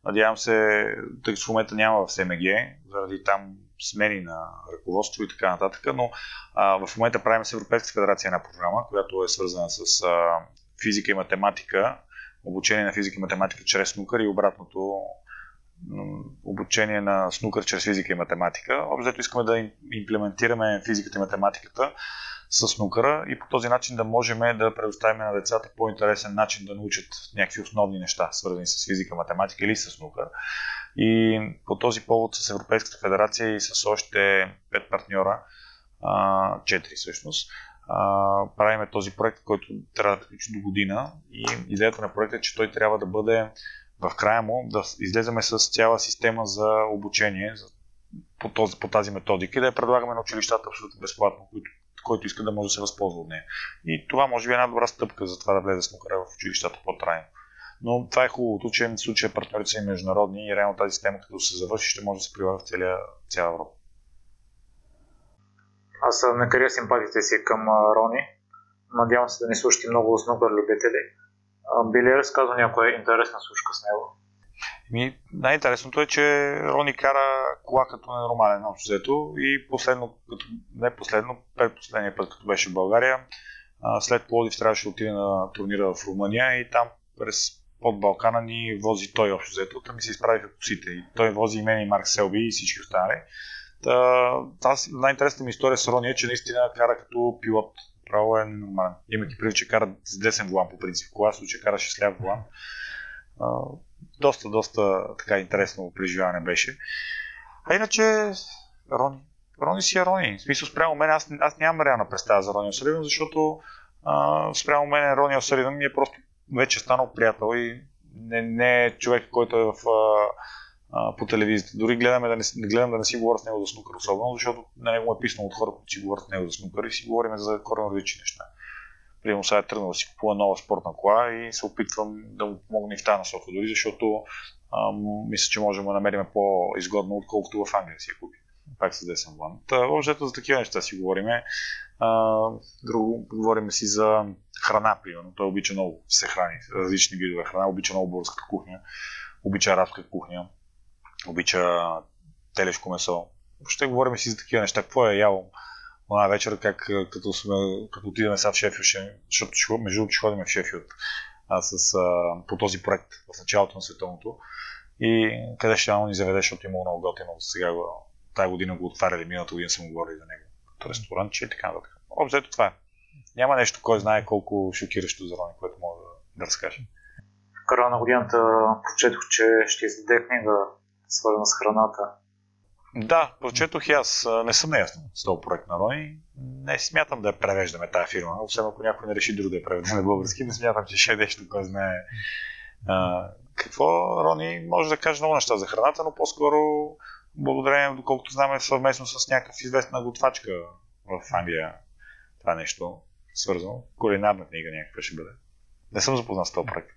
Надявам се, тъй като в момента няма в СМГ, заради там смени на ръководство и така нататък, но а, в момента правим с Европейска федерация една програма, която е свързана с а, физика и математика обучение на физика и математика чрез снукър и обратното обучение на снукър чрез физика и математика. Общо искаме да имплементираме физиката и математиката с снукъра и по този начин да можем да предоставим на децата по-интересен начин да научат някакви основни неща, свързани с физика, математика или с снукър. И по този повод с Европейската федерация и с още пет партньора, четири всъщност, правиме този проект, който трябва да приключи до година и идеята на проекта е, че той трябва да бъде в края му да излеземе с цяла система за обучение по, този, по тази методика и да я предлагаме на училищата абсолютно безплатно, който, който иска да може да се възползва от нея. И това може би е една добра стъпка за това да влезе снукъра в училищата по-трайно. Но това е хубавото, че в случая партньорите са и международни и реално тази система, като се завърши, ще може да се прилага в цяла, цяла Европа. Аз не каря симпатите си към Рони. Надявам се да не слушате много снукър любители. Би ли разказал някоя интересна случка с него? Ми, най-интересното е, че Рони кара кола като ненормален общо взето и последно, като, не последно, предпоследния път, като беше в България, след Плодив трябваше да отиде на турнира в Румъния и там през под Балкана ни вози той общо взето. Там ми се изправиха косите. И той вози и мен и Марк Селби и всички останали. Та, тази най-интересната ми история с Рони е, че наистина кара като пилот. Право е нормален. Имайки преди, че кара с десен волан по принцип. Кола случай караше с ляв волан. доста, доста така интересно преживяване беше. А иначе, Рони. Рони си е Рони. В смисъл, спрямо мен, аз, аз нямам реална представа за Рони Осъливан, защото а, спрямо мен Рони Осъливан ми е просто вече станал приятел и не, не е човек, който е в а, по телевизията. Дори гледаме да не, гледам да не си говоря с него за снукър, особено защото на него е писано от хората, които си говорят с него за снукър и си говорим за коренно различни неща. Примерно сега е тръгнал да си купува нова спортна кола и се опитвам да му помогна и в тази насока, дори защото а, мисля, че можем да намерим по-изгодно, отколкото в Англия си я купи. Пак с десен план. Та, въобще за такива неща си говориме. друго, говорим си за храна, примерно. Той обича много се храни, различни видове храна, обича много българска кухня, обича арабска кухня обича телешко месо. Въобще говорим си за такива неща. Какво е яло една вечер, как като, сме, като отидем сега в Шефилд, защото между другото ще ходим в Шефилд а, с, а, по този проект в началото на световното. И къде ще ни заведе, защото има много готино. Сега тази година го отваряли, миналата година съм говорил за него. Като ресторант, че и така нататък. Общо това е. Няма нещо, кой знае колко шокиращо за Рони, което мога да, да разкажа. В края на годината прочетох, че ще издаде книга свързана с храната. Да, прочетох и аз. Не съм неясно с този проект на Рони. Не смятам да я превеждаме тази фирма. Освен ако някой не реши друго да я преведе на български, не смятам, че ще е нещо, кой знае. А, какво Рони може да каже много неща за храната, но по-скоро благодарение, доколкото знаме, съвместно с някакъв известна готвачка в Англия. Това нещо свързано. Кулинарна книга някаква ще бъде. Не съм запознат с този проект.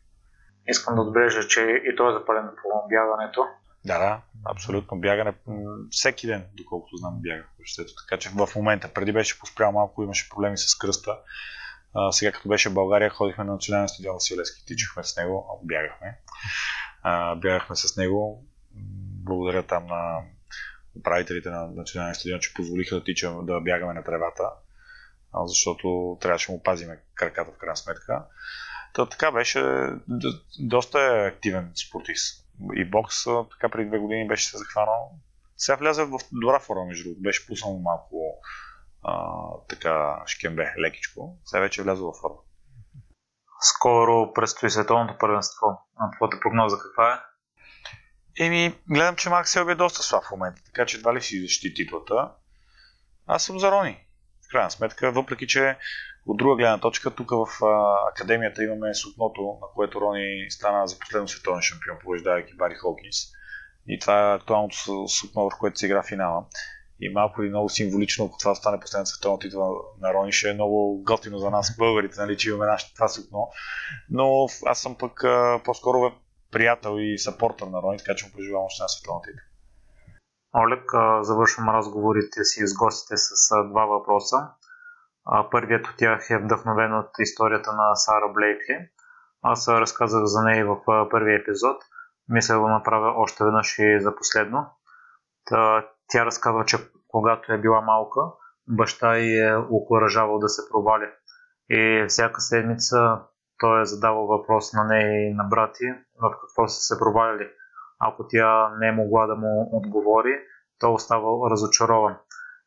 Искам да отбележа, че и той е запален по бягането. Да, да, абсолютно. Бягане всеки ден, доколкото знам, бягах по Така че в момента, преди беше поспрял малко, имаше проблеми с кръста. А, сега като беше в България, ходихме на национален стадион Василевски, тичахме с него, бягахме. А, бягахме с него. Благодаря там на управителите на националния стадион, че позволиха да тичам да бягаме на тревата, защото трябваше да му пазиме краката в крайна сметка. Та, така беше доста е активен спортист. И бокс така преди две години беше се захванал. Сега вляза в добра форма, между другото. Беше пуснал малко а, така шкембе, лекичко. Сега вече е влязъл в форма. Скоро предстои световното първенство. А твоята прогноза каква е? Еми, гледам, че Марк Селби е доста слаб в момента, така че едва ли си защити титлата. Аз съм за Рони. В крайна сметка, въпреки че от друга гледна точка, тук в а, академията имаме сукното, на което Рони стана за последно световен шампион, побеждавайки Бари Хокинс. И това е актуалното сукно, в което се игра финала. И малко или много символично, ако това стане последната световна титла на Рони, ще е много готино за нас, българите, нали, че имаме нашето това сукно. Но аз съм пък а, по-скоро приятел и сапортър на Рони, така че му преживявам още на световна титла. Олег, завършвам разговорите си с гостите с два въпроса. Първият от тях е вдъхновен от историята на Сара Блейкли. Аз разказах за нея в първия епизод. Мисля да го направя още веднъж и за последно. Тя разказва, че когато е била малка, баща й е окоръжавал да се проваля. И всяка седмица той е задавал въпрос на нея и на брати в какво са се проваляли. Ако тя не е могла да му отговори, той оставал разочарован.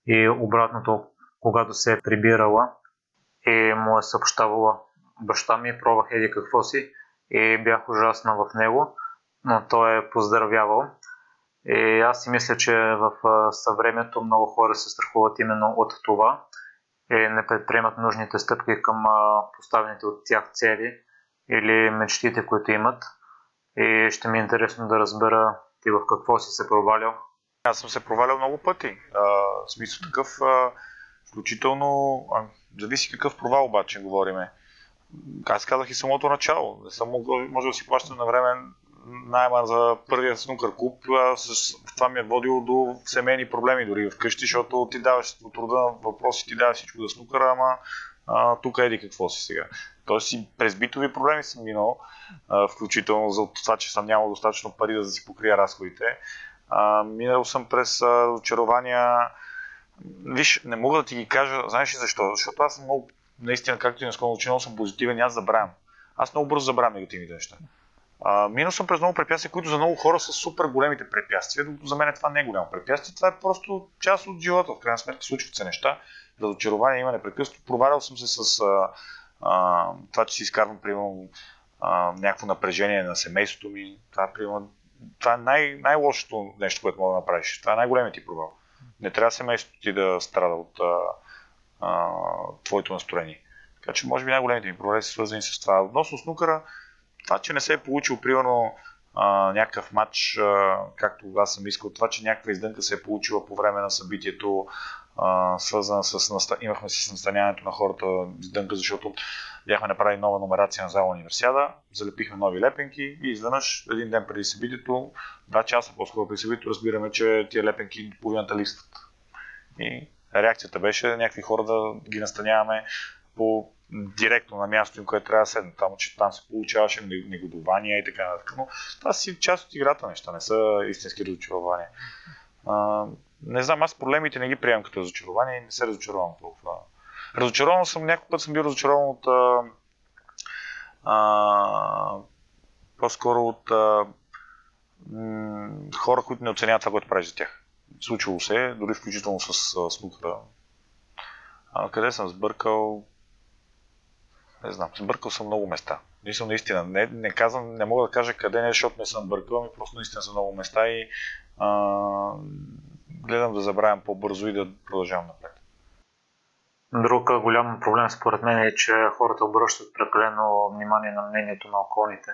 И обратното, когато се е прибирала и му е съобщавала баща ми, пробвах еди какво си и бях ужасна в него, но той е поздравявал. И аз си мисля, че в съвремето много хора се страхуват именно от това и не предприемат нужните стъпки към поставените от тях цели или мечтите, които имат. И ще ми е интересно да разбера ти в какво си се провалял. Аз съм се провалял много пъти. А, в смисъл такъв, а, включително, а, зависи какъв провал обаче говориме. Аз казах и самото начало. Не съм могъл, може да си плащам на време найма за първия снукър клуб. С, това ми е водило до семейни проблеми дори вкъщи, защото ти даваш от труда на въпроси, ти даваш всичко за снукъра, ама а, тук еди какво си сега. Тоест и през битови проблеми съм минал, а, включително за това, че съм нямал достатъчно пари да си покрия разходите. А, минал съм през а, очарования. Виж, не мога да ти ги кажа, знаеш ли защо? Защото аз съм много, наистина, както и наскоро учил, съм позитивен и аз забравям. Аз много бързо забравям негативните неща. А, минал съм през много препятствия, които за много хора са супер големите препятствия, докато за мен това не е голямо препятствие. Това е просто част от живота. В крайна сметка случват се неща. Разочарование има непрекъснато. Провалял съм се с а, а, това, че си изкарвам, примерно, някакво напрежение на семейството ми. Това, примерно, това е най- най-лошото нещо, което мога да направиш. Това е най-големият ти провал. Не трябва семейството ти да страда от а, а, твоето настроение. Така че, може би най-големите ми провали са свързани с това. Относно снукъра, това, че не се е получил, примерно, а, някакъв матч, а, както аз съм искал, това, че някаква издънка се е получила по време на събитието, а, свързана с наста... имахме с настаняването на хората издънка, защото бяхме направили нова номерация на зала универсиада, залепихме нови лепенки и изведнъж един ден преди събитието, два часа по-скоро преди събитието, разбираме, че тия лепенки половината листват. И реакцията беше някакви хора да ги настаняваме по директно на място им, което трябва да седне там, че там се получаваше негодования и така нататък. Но това си част от играта неща, не са истински разочарования. Не знам, аз проблемите не ги приемам като разочарование и не се разочаровам толкова. Разочарован съм, някой път съм бил разочарован от а, а, по-скоро от а, м- хора, които не оценяват това, което прави за тях. Случило се, дори включително с а, снукъра. А, къде съм сбъркал? Не знам, сбъркал съм много места. Мисля, наистина, не, не, казвам, не мога да кажа къде не, защото не съм бъркал, ами просто наистина са много места и а, гледам да забравям по-бързо и да продължавам напред. Друг голям проблем според мен е, че хората обръщат прекалено внимание на мнението на околните.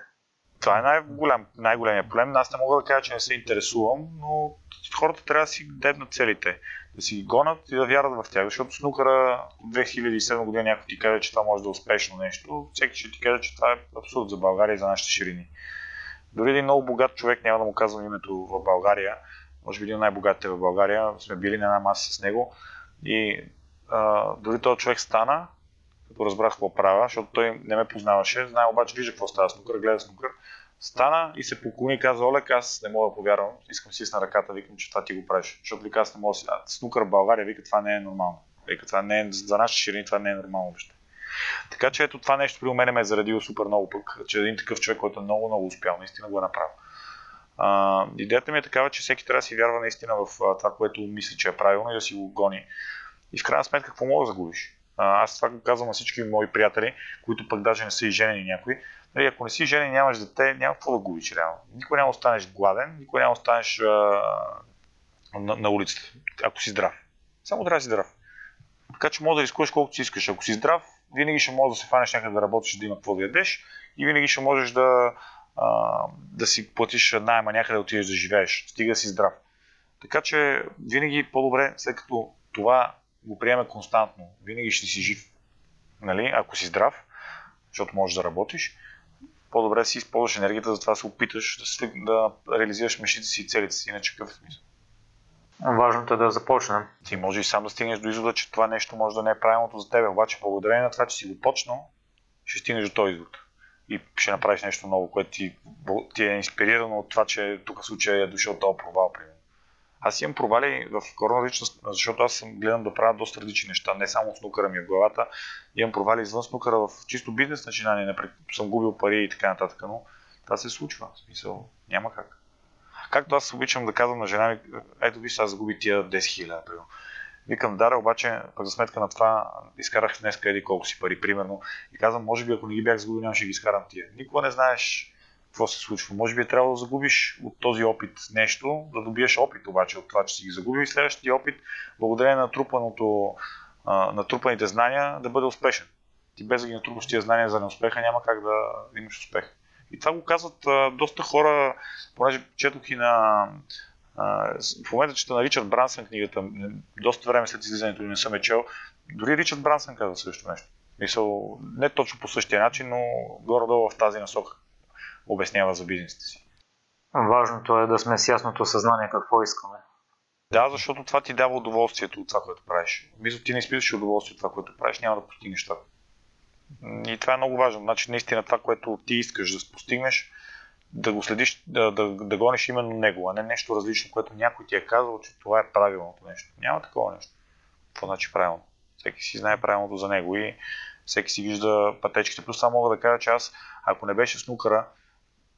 Това е най-голям, най-големият проблем. Аз не мога да кажа, че не се интересувам, но хората трябва да си дебнат целите, да си ги гонат и да вярват в тях. Защото снукъра от 2007 година някой ти каже, че това може да е успешно нещо, всеки ще ти каже, че това е абсурд за България и за нашите ширини. Дори един много богат човек, няма да му казвам името в България, може би един най-богатите в България, сме били на една маса с него и а, дори този човек стана, като разбрах какво правя, защото той не ме познаваше, знае обаче, вижда какво става снукър, гледа снукър, Стана и се поклони и каза, Олег, аз не мога да повярвам, искам си с на ръката, викам, че това ти го правиш. Защото вика, аз не мога да си... Снукър в България, вика, това не е нормално. Вика, това не е, за нашите ширини това не е нормално въобще. Така че ето това нещо при мен ме е заредило супер много пък, че един такъв човек, който е много, много успял, наистина го е направил. А, идеята ми е такава, че всеки трябва да си вярва наистина в а, това, което мисли, че е правилно и да си го гони. И в крайна сметка, какво мога да загубиш? Аз това го казвам на всички мои приятели, които пък даже не са и женени някои. Нали, ако не си женен и нямаш дете, няма какво да губиш реално. Никой няма останеш гладен, никой няма останеш а, на, на улицата, ако си здрав. Само трябва да си здрав. Така че може да рискуваш колкото си искаш. Ако си здрав, винаги ще можеш да се фанеш някъде да работиш, да има какво да ядеш и винаги ще можеш да, а, да си платиш найма някъде да отидеш да живееш. Стига да си здрав. Така че винаги по-добре, след като това го приеме константно, винаги ще си жив, нали, ако си здрав, защото можеш да работиш, по-добре си използваш енергията, затова се опиташ да, си, да реализираш мечтите си и целите си, иначе какъв е смисъл. Важното е да започнем. Ти може и сам да стигнеш до извода, че това нещо може да не е правилното за теб, обаче благодарение на това, че си го почнал, ще стигнеш до този извод. И ще направиш нещо ново, което ти, ти е инспирирано от това, че тук случая е дошъл този провал, примерно. Аз имам провали в корона личност, защото аз съм гледам да правя доста различни неща, не само снукъра ми в главата. Имам провали извън снукъра в чисто бизнес начинание, напред, съм губил пари и така нататък, но това се случва. В смисъл, няма как. Както аз обичам да казвам на жена ми, ето виж, аз загубих тия 10 хиляди, примерно. Викам, дара, обаче, пък за сметка на това, изкарах днес къде колко си пари, примерно. И казвам, може би ако не ги бях загубил, нямаше да ги изкарам тия. Никога не знаеш какво се случва. Може би е трябвало да загубиш от този опит нещо, да добиеш опит обаче от това, че си ги загубил и следващия опит, благодарение на натрупаното, натрупаните знания, да бъде успешен. Ти без да ги натрупаш тия знания за неуспеха, няма как да имаш успех. И това го казват доста хора, понеже четох и на... В момента чета на Ричард Брансън книгата, доста време след излизането не съм е чел, дори Ричард Брансън казва също нещо. Мисъл, не точно по същия начин, но горе-долу в тази насока обяснява за бизнеса си. Важното е да сме с ясното съзнание какво искаме. Да, защото това ти дава удоволствието от това, което правиш. Мисля, ти не изпитваш удоволствие от това, което правиш, няма да постигнеш това. И това е много важно. Значи, наистина това, което ти искаш да постигнеш, да го следиш, да, да, да гониш именно него, а не нещо различно, което някой ти е казал, че това е правилното нещо. Няма такова нещо. Какво значи правилно? Всеки си знае правилното за него и всеки си вижда пътечките. Плюс само мога да кажа, че аз, ако не беше снукъра,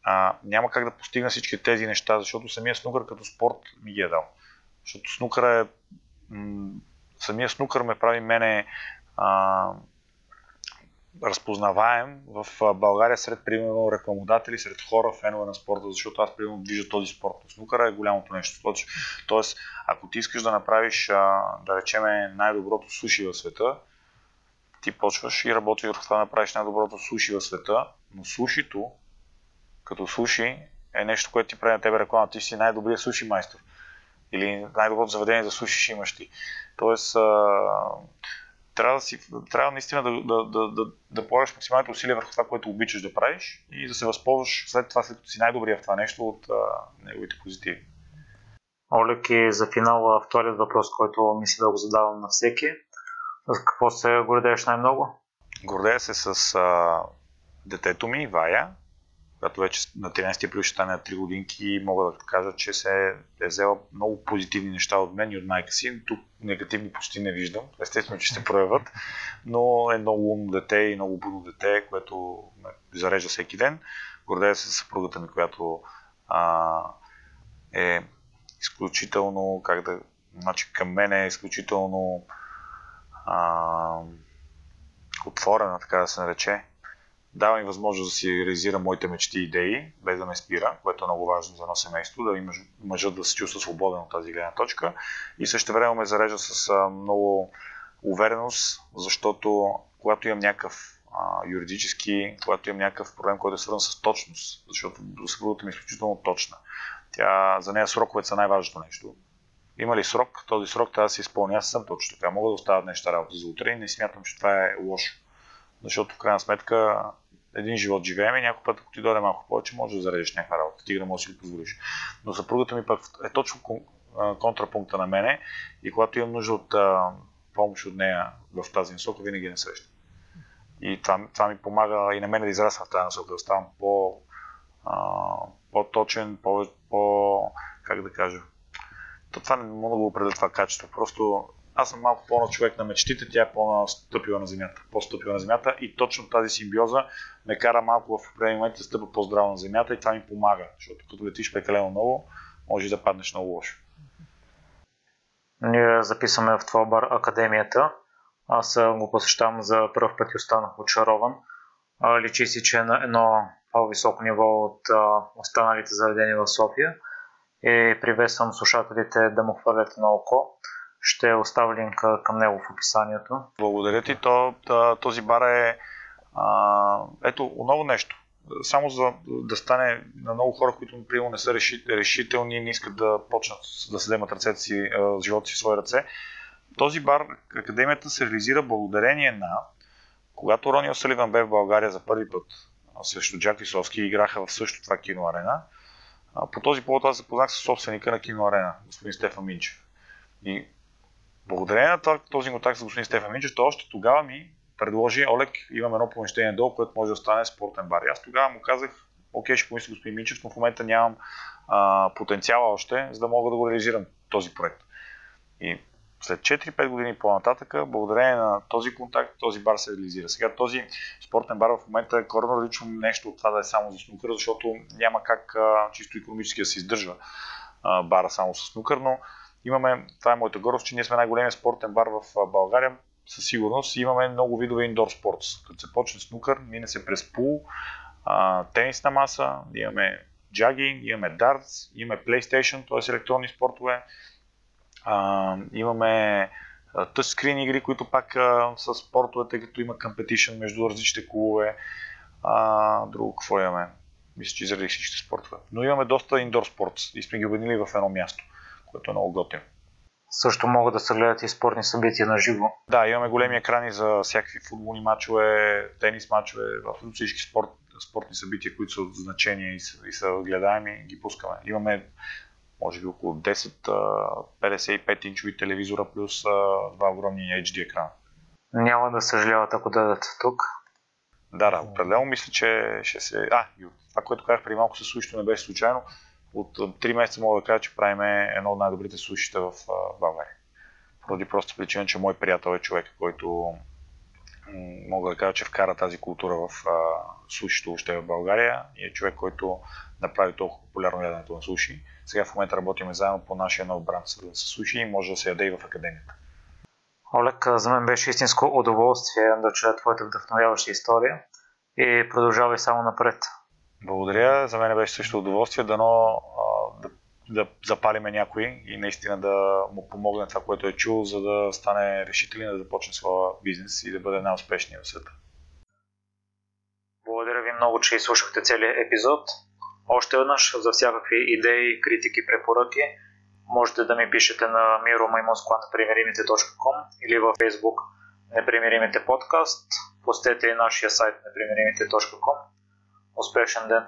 а, няма как да постигна всички тези неща, защото самия снукър като спорт ми ги е дал. Защото снукъра е... М- самия снукър ме прави мене а, разпознаваем в България сред, примерно, рекламодатели, сред хора, фенове на спорта, защото аз, примерно, движа този спорт. Снукъра е голямото нещо. Тоест, ако ти искаш да направиш, да речеме, най-доброто суши в света, ти почваш и работиш върху това да направиш най-доброто суши в света, но сушито, като суши, е нещо, което ти прави на тебе реклама. Ти си най-добрият суши майстор. Или най-доброто заведение за суши ще имаш ти. Тоест, трябва, да си, трябва наистина да, да, да, да, да полагаш максималните усилия върху това, което обичаш да правиш и да се възползваш след това, след като си най-добрия в това нещо, от а, неговите позитиви. Олег и за финал вторият въпрос, който мисля да го задавам на всеки. С какво се гордееш най-много? Гордея се с а, детето ми, Вая, която вече на 13 април ще стане на 3 годинки и мога да кажа, че се е взела много позитивни неща от мен и от майка си. Тук негативни почти не виждам. Естествено, че се проявят, но е много умно дете и много будно дете, което ме зарежда всеки ден. Гордея се с съпругата ми, която а, е изключително, как да, значи към мен е изключително а, отворена, така да се нарече дава ми възможност да си реализирам моите мечти и идеи, без да ме спира, което е много важно за едно семейство, да има мъжът да се чувства свободен от тази гледна точка. И също време ме зарежда с а, много увереност, защото когато имам някакъв а, юридически, когато имам някакъв проблем, който е свързан с точност, защото съпругата ми е изключително точна. Тя, за нея сроковете са най-важното нещо. Има ли срок? Този срок трябва да се изпълня. Аз съм точно така. Мога да оставя неща работа за утре и не смятам, че това е лошо. Защото в крайна сметка един живот живеем и някой път, ако ти дойде малко повече, може да заредиш някаква работа. Ти да можеш да си го позволиш. Но съпругата ми пък е точно контрапункта на мене и когато имам нужда от а, помощ от нея в тази насока, винаги не срещам. И това, това ми помага и на мен да израсна в тази насока, да ставам по, по-точен, по, по, как да кажа, то това не мога да го определя това качество. Просто аз съм малко по-на човек на мечтите, тя е по-настъпила на земята, по-стъпила на земята и точно тази симбиоза ме кара малко в определени моменти да стъпа по-здраво на земята и това ми помага, защото като летиш прекалено много, може да паднеш много лошо. Ние записваме в това бар Академията. Аз го посещавам за първ път и останах очарован. Личи си, че е на едно по-високо ниво от останалите заведения в София и приветствам слушателите да му хвърлят на око. Ще оставя линка към него в описанието. Благодаря ти. То, този бар е а, ето отново нещо. Само за да стане на много хора, които например не са решителни, не искат да почнат да се вземат ръцете си, живота си в свои ръце. Този бар, академията се реализира благодарение на когато Рони Осаливан бе в България за първи път срещу Джак Висовски играха в същото това киноарена, по този повод аз запознах с собственика на киноарена, господин Стефан Минчев. И благодарение на този контакт с господин Стефан Минчев, той още тогава ми предложи, Олег, имам едно помещение долу, което може да стане спортен бар. И аз тогава му казах, окей, ще помисля господин Минчев, но в момента нямам а, потенциала още, за да мога да го реализирам този проект. И след 4-5 години по-нататък, благодарение на този контакт, този бар се реализира. Сега този спортен бар в момента е коренно различно нещо от това да е само за снукър, защото няма как а, чисто економически да се издържа а, бара само с снукър, но имаме, това е моята гордост, че ние сме най-големият спортен бар в България, със сигурност имаме много видове индор спорт. Като се почне снукър, мине се през пул, а, тенисна маса, имаме джагинг, имаме дартс, имаме PlayStation, т.е. електронни спортове, а, имаме тъчскрин игри, които пак а, са спортове, тъй като има компетишън между различните клубове. А, друго какво имаме? Мисля, че изредих всичките спортове. Но имаме доста индор спорт и сме ги обединили в едно място, което е много готино. Също могат да се гледат и спортни събития на живо. Да, имаме големи екрани за всякакви футболни матчове, тенис матчове, в всички спорт, спортни събития, които са от значение и са, и са гледаеми, ги пускаме. Имаме може би около 10 55 инчови телевизора плюс два огромни HD екрана. Няма да съжаляват, ако дадат тук. Да, да, определено мисля, че ще се... А, това, което казах преди малко със сушито не беше случайно. От 3 месеца мога да кажа, че правим едно от най-добрите сушите в България. Поради просто причина, че мой приятел е човек, който мога да кажа, че вкара тази култура в сушито още в България и е човек, който направи толкова популярно яденето на суши. Сега в момента работим заедно по нашия нов бранд с суши и може да се яде и в академията. Олег, за мен беше истинско удоволствие да чуя твоята вдъхновяваща история и продължавай само напред. Благодаря, за мен беше също удоволствие, дано да, да запалиме някой и наистина да му помогне това, което е чул, за да стане решителен да започне своя бизнес и да бъде най-успешният в света. Благодаря ви много, че изслушахте целият епизод. Още веднъж за всякакви идеи, критики, препоръки можете да ми пишете на miromaimonskwa.непримиримите.com или във Facebook Непримиримите подкаст. Постете и нашия сайт непримиримите.com. Успешен ден!